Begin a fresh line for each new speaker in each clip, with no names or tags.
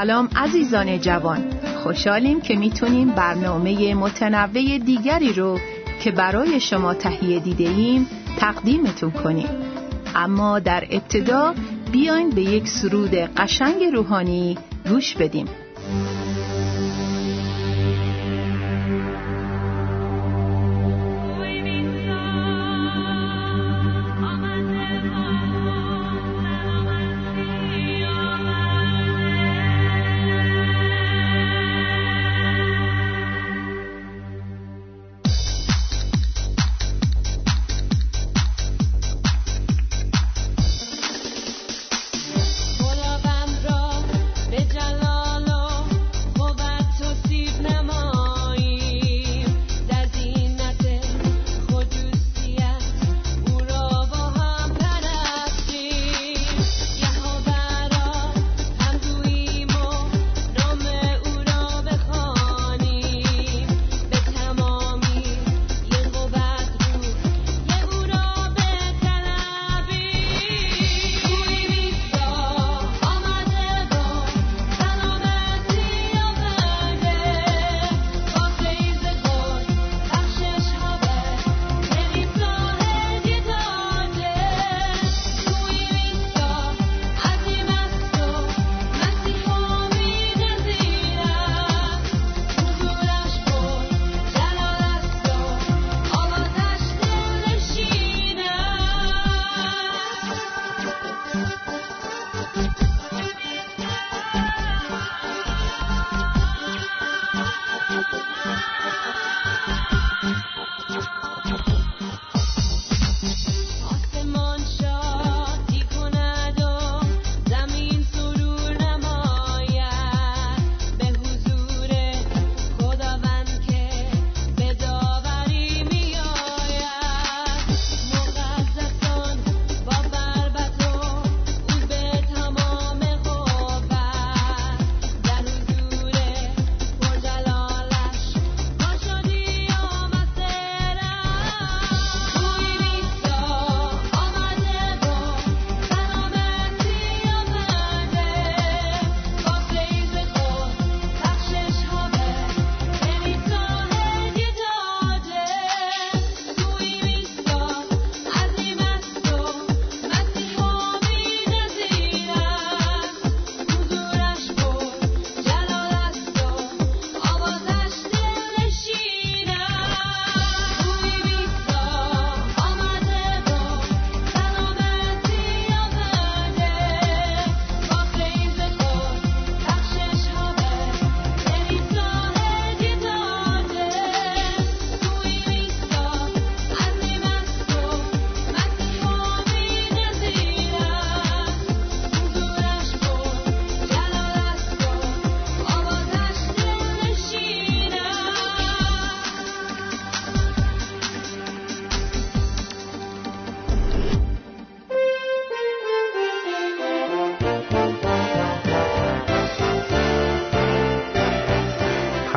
سلام عزیزان جوان. خوشحالیم که می‌تونیم برنامه متنوع دیگری رو که برای شما تهیه دیده ایم تقدیمتون کنیم. اما در ابتدا بیاین به یک سرود قشنگ روحانی گوش بدیم.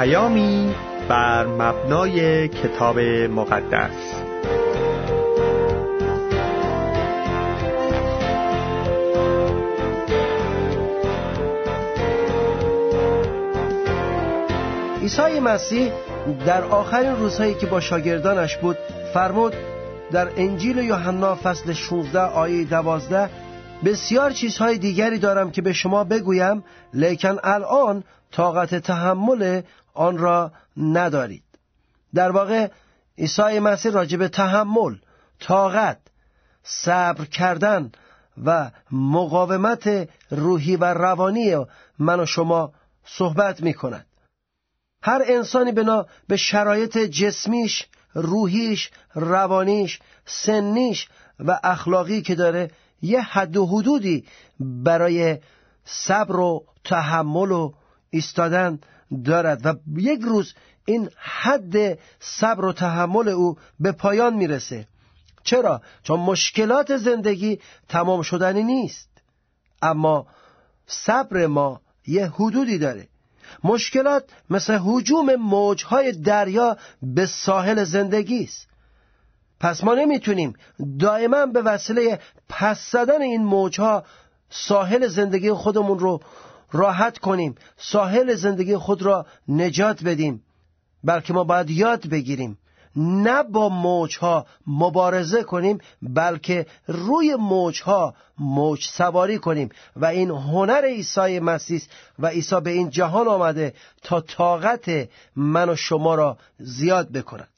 پیامی بر مبنای کتاب مقدس.
عیسی مسیح در آخرین روزهایی که با شاگردانش بود فرمود در انجیل یوحنا فصل 16 آیه 12 بسیار چیزهای دیگری دارم که به شما بگویم لیکن الان طاقت تحمل آن را ندارید. در واقع عیسی مسیح راجع به تحمل طاقت صبر کردن و مقاومت روحی و روانی من و شما صحبت می کند هر انسانی بنا به شرایط جسمیش روحیش روانیش سنیش و اخلاقی که داره یه حد و حدودی برای صبر و تحمل و ایستادن دارد و یک روز این حد صبر و تحمل او به پایان می‌رسه. چرا؟ چون مشکلات زندگی تمام شدنی نیست. اما صبر ما یه حدودی داره. مشکلات مثل حجوم موجهای دریا به ساحل زندگی است. پس ما نمی‌تونیم دائما به وسیله پس زدن این موجها ساحل زندگی خودمون رو راحت کنیم ساحل زندگی خود را نجات بدیم بلکه ما باید یاد بگیریم. نه با موجها مبارزه کنیم بلکه روی موجها موج سواری کنیم. و این هنر عیسی مسیح و عیسی به این جهان آمده تا طاقت من و شما را زیاد بکند.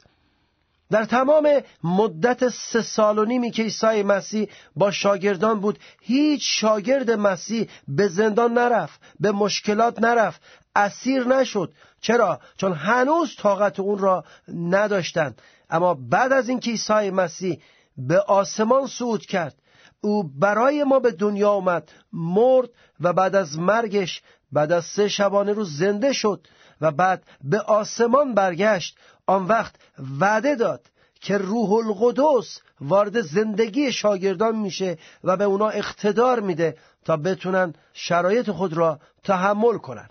در تمام مدت سه سال و نیمی که عیسی مسیح با شاگردان بود هیچ شاگرد مسیح به زندان نرفت به مشکلات نرفت اسیر نشد. چرا؟ چون هنوز طاقت اون را نداشتند. اما بعد از اینکه عیسی مسیح به آسمان صعود کرد او برای ما به دنیا آمد مرد و بعد از مرگش بعد از سه شبانه روز زنده شد و بعد به آسمان برگشت. آن وقت وعده داد که روح القدس وارد زندگی شاگردان میشه و به اونا اقتدار میده تا بتونن شرایط خود را تحمل کنن.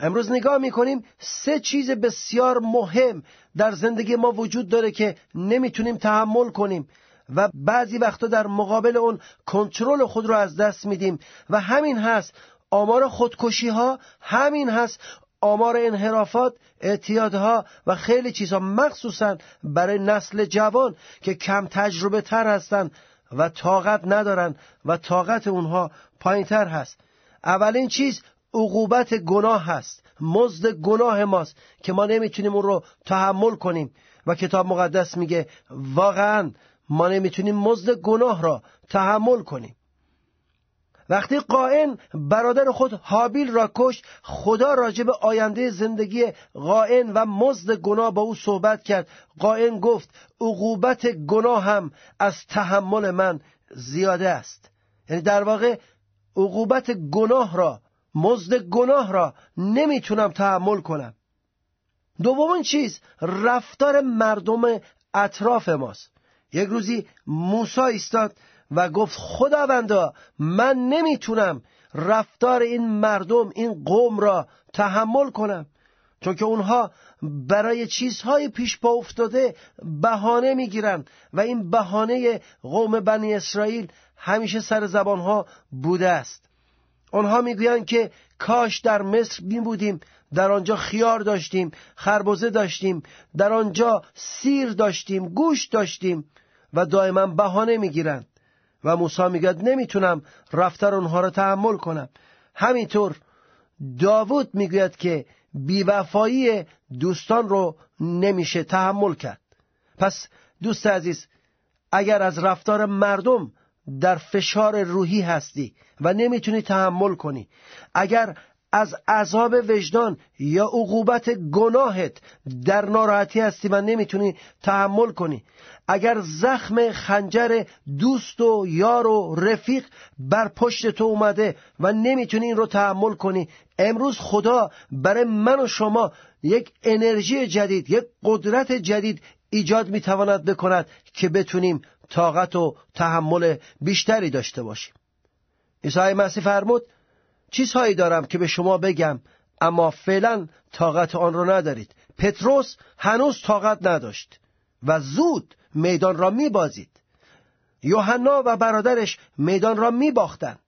امروز نگاه می‌کنیم سه چیز بسیار مهم در زندگی ما وجود داره که نمی‌تونیم تحمل کنیم و بعضی وقتا در مقابل اون کنترل خود رو از دست میدیم و همین هست آمار خودکشی ها همین هست آمار انحرافات اعتیادها و خیلی چیزها مخصوصا برای نسل جوان که کم تجربه تر هستند و طاقت ندارن و طاقت اونها پایین تر هست. اولین چیز عقوبت گناه هست. مزد گناه ماست که ما نمی‌تونیم اون رو تحمل کنیم. و کتاب مقدس میگه واقعا ما نمی‌تونیم مزد گناه را تحمل کنیم. وقتی قائن برادر خود حابیل را کشت خدا راجع به آینده زندگی قائن و مزد گناه با او صحبت کرد. قائن گفت عقوبت گناه هم از تحمل من زیاده است. یعنی در واقع عقوبت گناه را مزد گناه را نمی‌تونم تحمل کنم. دومین چیز رفتار مردم اطراف ماست. یک روزی موسی ایستاد و گفت خداوندا من نمی‌تونم رفتار این مردم این قوم را تحمل کنم. چون که اونها برای چیزهای پیش پا افتاده بهانه می‌گیرن و این بهانه قوم بنی اسرائیل همیشه سر زبانها بوده است. آنها می‌گویند که کاش در مصر می بودیم در آنجا خیار داشتیم خربزه داشتیم در آنجا سیر داشتیم گوش داشتیم و دائما بهانه می‌گیرند. و موسی میگه نمی‌تونم رفتار اونها رو تحمل کنم. همینطور داوود می‌گوید که بیوفایی دوستان رو نمیشه تحمل کرد. پس دوست عزیز اگر از رفتار مردم در فشار روحی هستی و نمی‌تونی تحمل کنی اگر از عذاب وجدان یا عقوبت گناهت در ناراحتی هستی و نمی‌تونی تحمل کنی. اگر زخم خنجر دوست و یار و رفیق بر پشت تو اومده و نمی‌تونی این رو تحمل کنی امروز خدا برای من و شما یک انرژی جدید یک قدرت جدید ایجاد می‌تواند بکند که بتونیم طاقت و تحمل بیشتری داشته باشیم. عیسی مسیح فرمود چیزهایی دارم که به شما بگم اما فعلا طاقت آن را ندارید. پتروس هنوز طاقت نداشت و زود میدان را میبازید. یوحنا و برادرش میدان را میباختند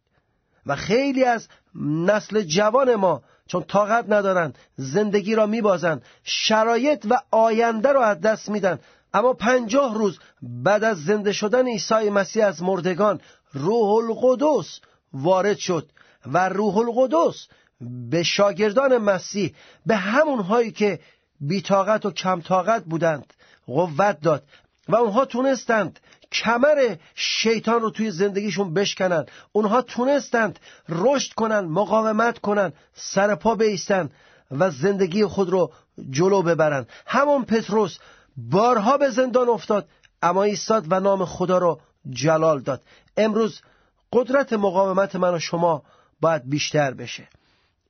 و خیلی از نسل جوان ما چون طاقت ندارند زندگی را میبازند شرایط و آینده را از دست میدن. اما پنجاه روز بعد از زنده شدن عیسی مسیح از مردگان روح القدس وارد شد. و روح القدس به شاگردان مسیح به همونهایی که بیتاقت و کم طاقت بودند قوت داد و اونها تونستند کمر شیطان رو توی زندگیشون بشکنن. اونها تونستند رشد کنن مقاومت کنن سر پا و زندگی خود رو جلو ببرن. همون پتروس بارها به زندان افتاد اما ایستاد و نام خدا رو جلال داد. امروز قدرت مقاومت من و شما باید بیشتر بشه.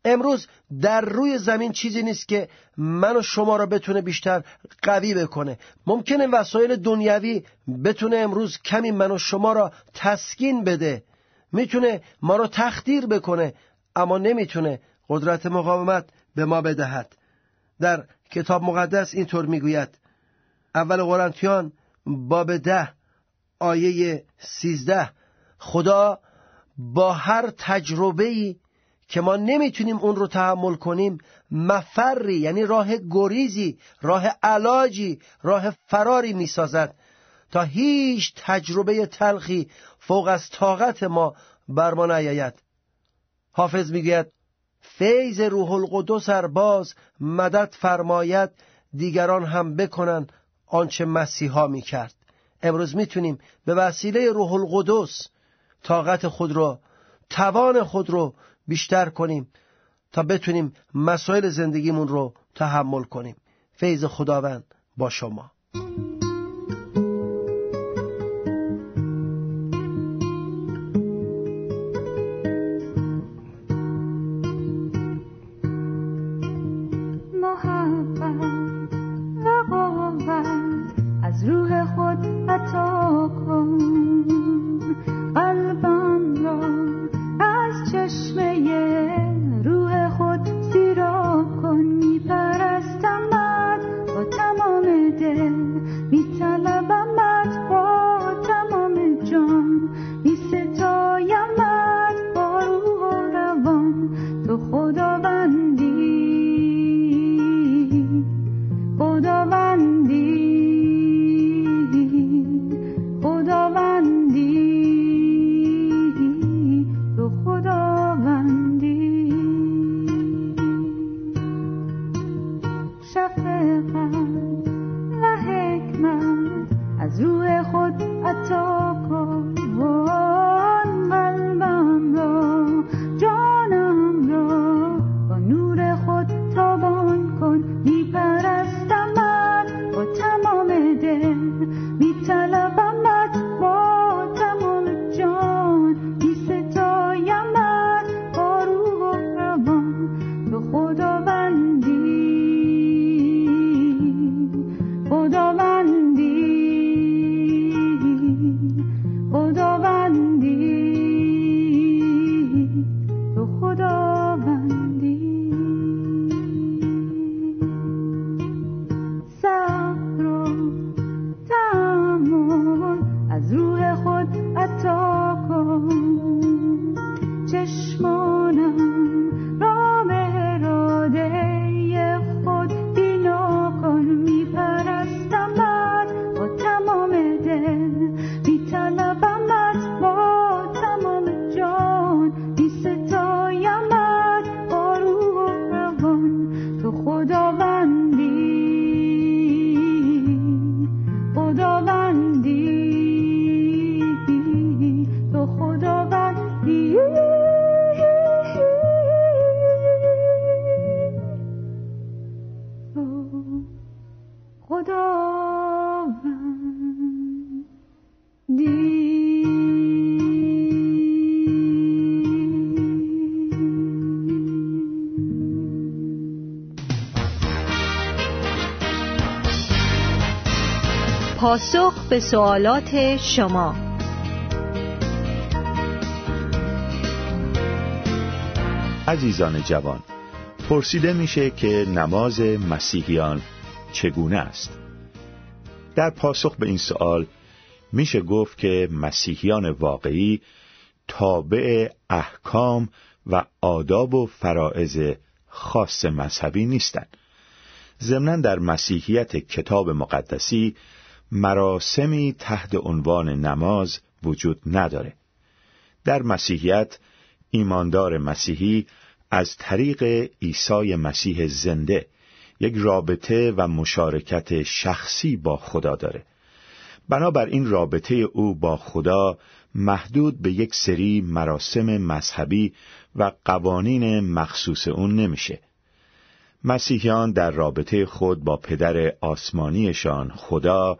امروز در روی زمین چیزی نیست که من و شما را بتونه بیشتر قوی بکنه. ممکنه وسایل دنیوی بتونه امروز کمی من و شما را تسکین بده. می‌تونه ما را تخدیر بکنه اما نمی‌تونه قدرت مقاومت به ما بدهد. در کتاب مقدس اینطور می‌گوید. اول قرنتیان باب ده آیه سیزده خدا با هر تجربه‌ای
که ما نمی‌تونیم اون رو تحمل کنیم مفری یعنی راه گریزی راه علاجی راه فراری می‌سازد تا هیچ تجربه تلخی فوق از طاقت ما بر ما نیاید. حافظ می‌گوید فیض روح القدس باز مدد فرماید دیگران هم بکنند آنچه مسیحا می‌کرد. امروز می‌تونیم به وسیله روح القدس طاقت خود رو توان خود رو بیشتر کنیم تا بتونیم مسائل زندگیمون رو تحمل کنیم. فیض خداوند با شما.
پاسخ به سوالات شما.
عزیزان جوان پرسیده میشه که نماز مسیحیان چگونه است؟ در پاسخ به این سوال میشه گفت که مسیحیان واقعی تابع احکام و آداب و فرائض خاص مذهبی نیستند. ضمنا در مسیحیت کتاب مقدسی مراسمی تحت عنوان نماز وجود نداره. در مسیحیت ایماندار مسیحی از طریق عیسی مسیح زنده یک رابطه و مشارکت شخصی با خدا داره. بنابر رابطه او با خدا محدود به یک سری مراسم مذهبی و قوانین مخصوص اون نمیشه. مسیحیان در رابطه خود با پدر آسمانیشان خدا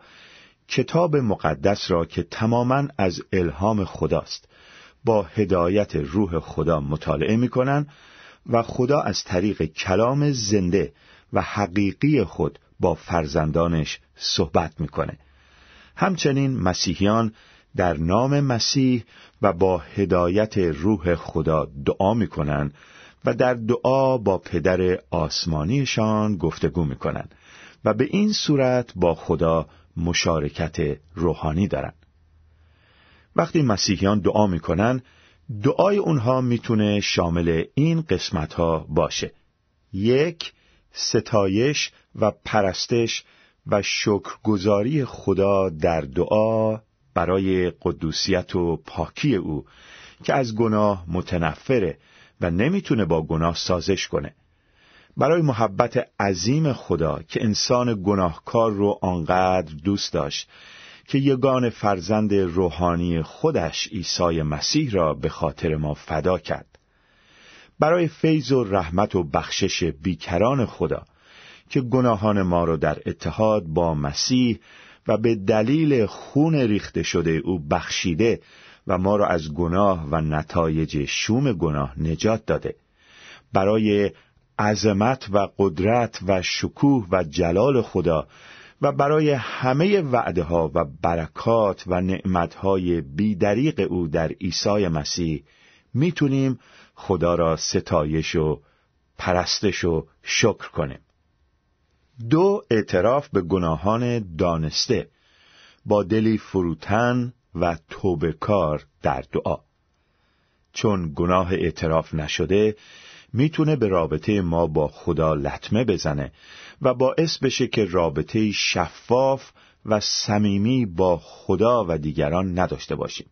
کتاب مقدس را که تماما از الهام خداست با هدایت روح خدا مطالعه می و خدا از طریق کلام زنده و حقیقی خود با فرزندانش صحبت می‌کنه. همچنین مسیحیان در نام مسیح و با هدایت روح خدا دعا می‌کنن و در دعا با پدر آسمانیشان گفتگو می‌کنن و به این صورت با خدا مشارکت روحانی دارند. وقتی مسیحیان دعا می‌کنن دعای اونها می‌تونه شامل این قسمت ها باشه یک ستایش و پرستش و شکرگزاری خدا در دعا برای قدوسیت و پاکی او که از گناه متنفره و نمی‌تونه با گناه سازش کنه. برای محبت عظیم خدا که انسان گناهکار رو آنقدر دوست داشت که یگان فرزند روحانی خودش عیسی مسیح را به خاطر ما فدا کرد. برای فیض و رحمت و بخشش بیکران خدا که گناهان ما را در اتحاد با مسیح و به دلیل خون ریخته شده او بخشیده و ما را از گناه و نتایج شوم گناه نجات داده. برای عظمت و قدرت و شکوه و جلال خدا و برای همه وعده ها و برکات و نعمت های بیدریق او در عیسی مسیح می‌تونیم خدا را ستایش و پرستش و شکر کنیم. دو اعتراف به گناهان دانسته. با دلی فروتن و توبه کار در دعا. چون گناه اعتراف نشده می‌تونه به رابطه ما با خدا لطمه بزنه و باعث بشه که رابطه شفاف و صمیمی با خدا و دیگران نداشته باشیم.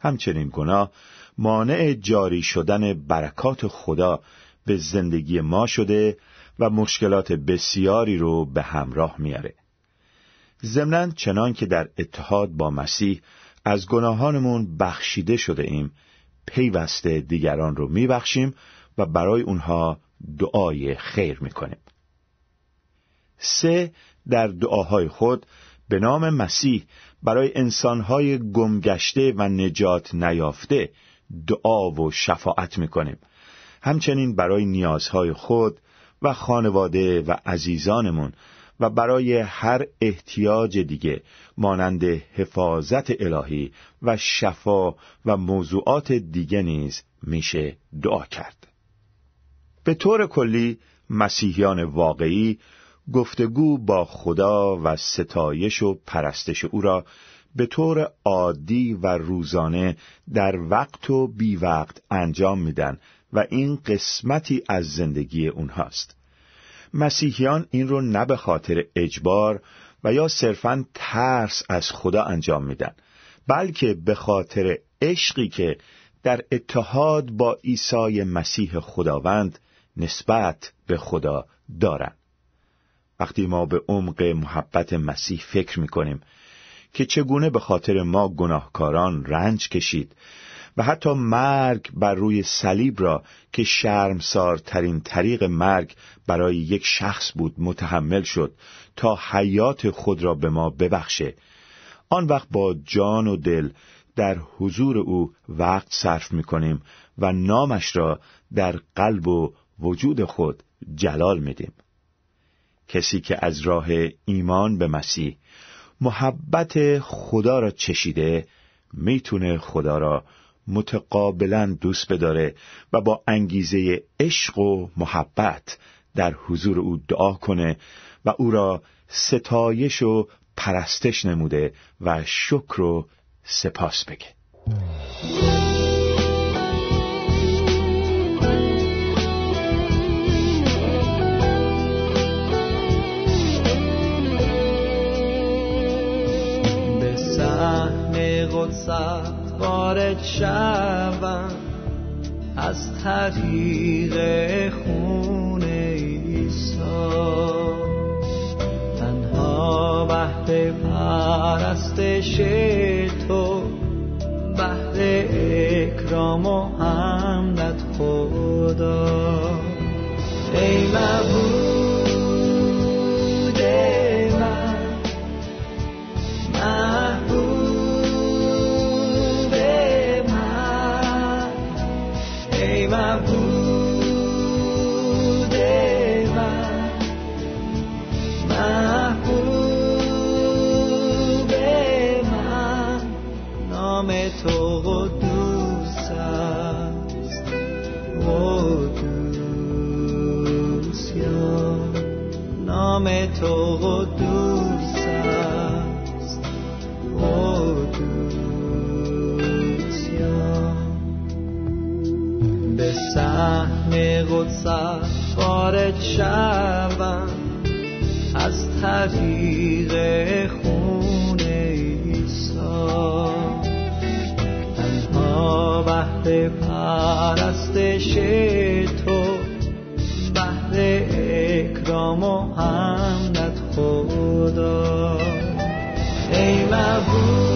همچنین گناه مانع جاری شدن برکات خدا به زندگی ما شده و مشکلات بسیاری رو به همراه میاره. ضمنا چنان که در اتحاد با مسیح از گناهانمون بخشیده شده ایم پیوسته دیگران رو میبخشیم و برای اونها دعای خیر می‌کنیم. سه در دعاهای خود به نام مسیح برای انسانهای گمگشته و نجات نیافته دعا و شفاعت می‌کنیم. همچنین برای نیازهای خود و خانواده و عزیزانمون و برای هر احتیاج دیگه مانند حفاظت الهی و شفا و موضوعات دیگه نیز میشه دعا کرد. به طور کلی مسیحیان واقعی گفتگو با خدا و ستایش و پرستش او را به طور عادی و روزانه در وقت و بی وقت انجام میدن و این قسمتی از زندگی اونهاست. مسیحیان این رو نه به خاطر اجبار و یا صرفا ترس از خدا انجام میدن بلکه به خاطر عشقی که در اتحاد با عیسی مسیح خداوند نسبت به خدا دارند وقتی ما به عمق محبت مسیح فکر می‌کنیم که چگونه به خاطر ما گناهکاران رنج کشید و حتی مرگ بر روی صلیب را که شرمسارترین طریق مرگ برای یک شخص بود متحمل شد تا حیات خود را به ما ببخشه. آن وقت با جان و دل در حضور او وقت صرف می کنیم و نامش را در قلب و وجود خود جلال میدیم. کسی که از راه ایمان به مسیح محبت خدا را چشیده می‌تونه خدا را متقابلا دوست بداره و با انگیزه عشق و محبت در حضور او دعا کنه و او را ستایش و پرستش نموده و شکر و سپاس بگه.
به قدست وارد شوم از طریق خون عیسی تنها بهر پرستش تو بهر اکرام و حمدت سهم قدست خارج شوم از طریق خون عیسی. تنها بهر پرستش تو بهر اکرام و حمدت خدا. ای مبود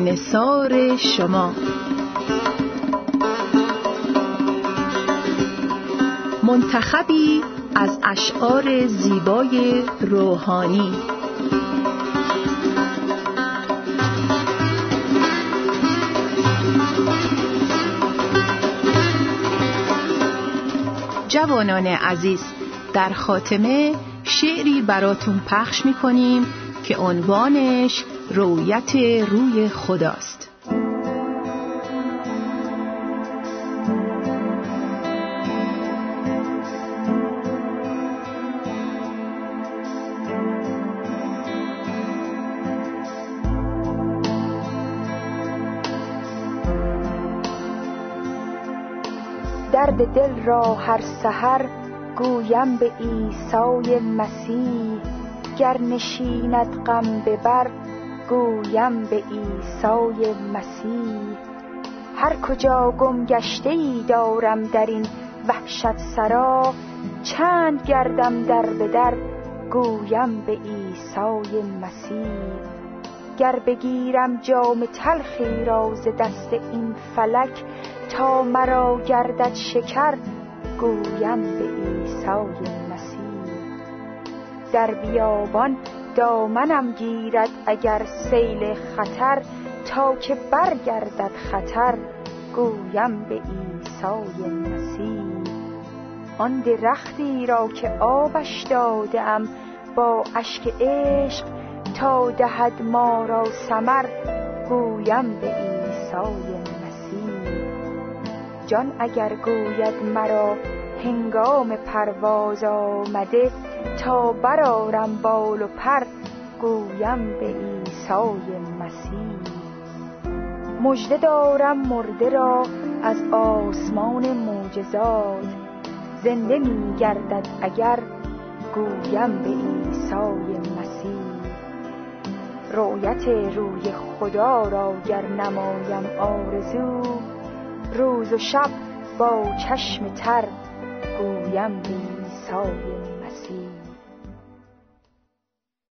نثار شما. منتخبی از اشعار زیبای روحانی. جوانان عزیز در خاتمه شعری براتون پخش می‌کنیم که عنوانش رویت روی خداست.
درد دل را هر سحر گویم به عیسی مسیح گر نشیند غم به بر گویم به عیسی مسیح. هر کجا گم گشته ای دارم در این وحشت سرا چند گردم در به در گویم به عیسی مسیح. گر بگیرم جام تلخی را ز دست این فلک تا مرا گردد شکر گویم به عیسی مسیح. در بیابان دامنم گیرد اگر سیل خطر تا که برگردد خطر گویم به عیسی مسیح. آن درختی را که آبش دادم با اشک عشق تا دهد ما را ثمر گویم به عیسی مسیح. جان اگر گوید مرا هنگام پرواز آمده تا برارم بال و پر گویم به عیسی مسیح. مژده دارم مرده را از آسمان معجزات. زنده می گردد اگر گویم به عیسی مسیح. رویت روی خدا را گر نمایم آرزو روز و شب با چشم تر گویم به عیسی مسیح.